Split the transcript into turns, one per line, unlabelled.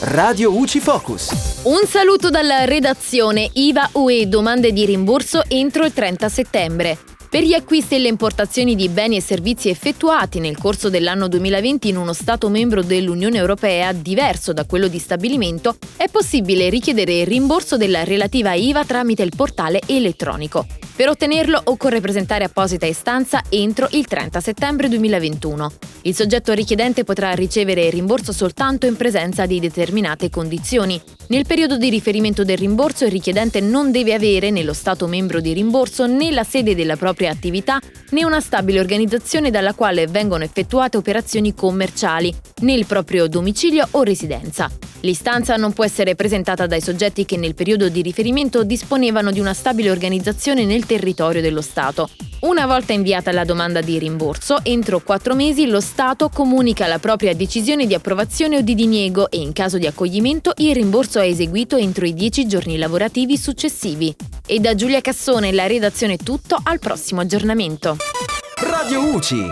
Radio UCI Focus.
Un saluto dalla redazione IVA UE domande di rimborso entro il 30 settembre. Per gli acquisti e le importazioni di beni e servizi effettuati nel corso dell'anno 2020 in uno Stato membro dell'Unione Europea diverso da quello di stabilimento, è possibile richiedere il rimborso della relativa IVA tramite il portale elettronico. Per ottenerlo occorre presentare apposita istanza entro il 30 settembre 2021. Il soggetto richiedente potrà ricevere il rimborso soltanto in presenza di determinate condizioni. Nel periodo di riferimento del rimborso il richiedente non deve avere nello Stato membro di rimborso né la sede della propria attività né una stabile organizzazione dalla quale vengono effettuate operazioni commerciali, né il proprio domicilio o residenza. L'istanza non può essere presentata dai soggetti che nel periodo di riferimento disponevano di una stabile organizzazione nel territorio dello Stato. Una volta inviata la domanda di rimborso, entro quattro mesi lo Stato comunica la propria decisione di approvazione o di diniego e in caso di accoglimento il rimborso è eseguito entro i dieci giorni lavorativi successivi. E da Giulia Cassone la redazione è tutto, al prossimo aggiornamento.
Radio UCI.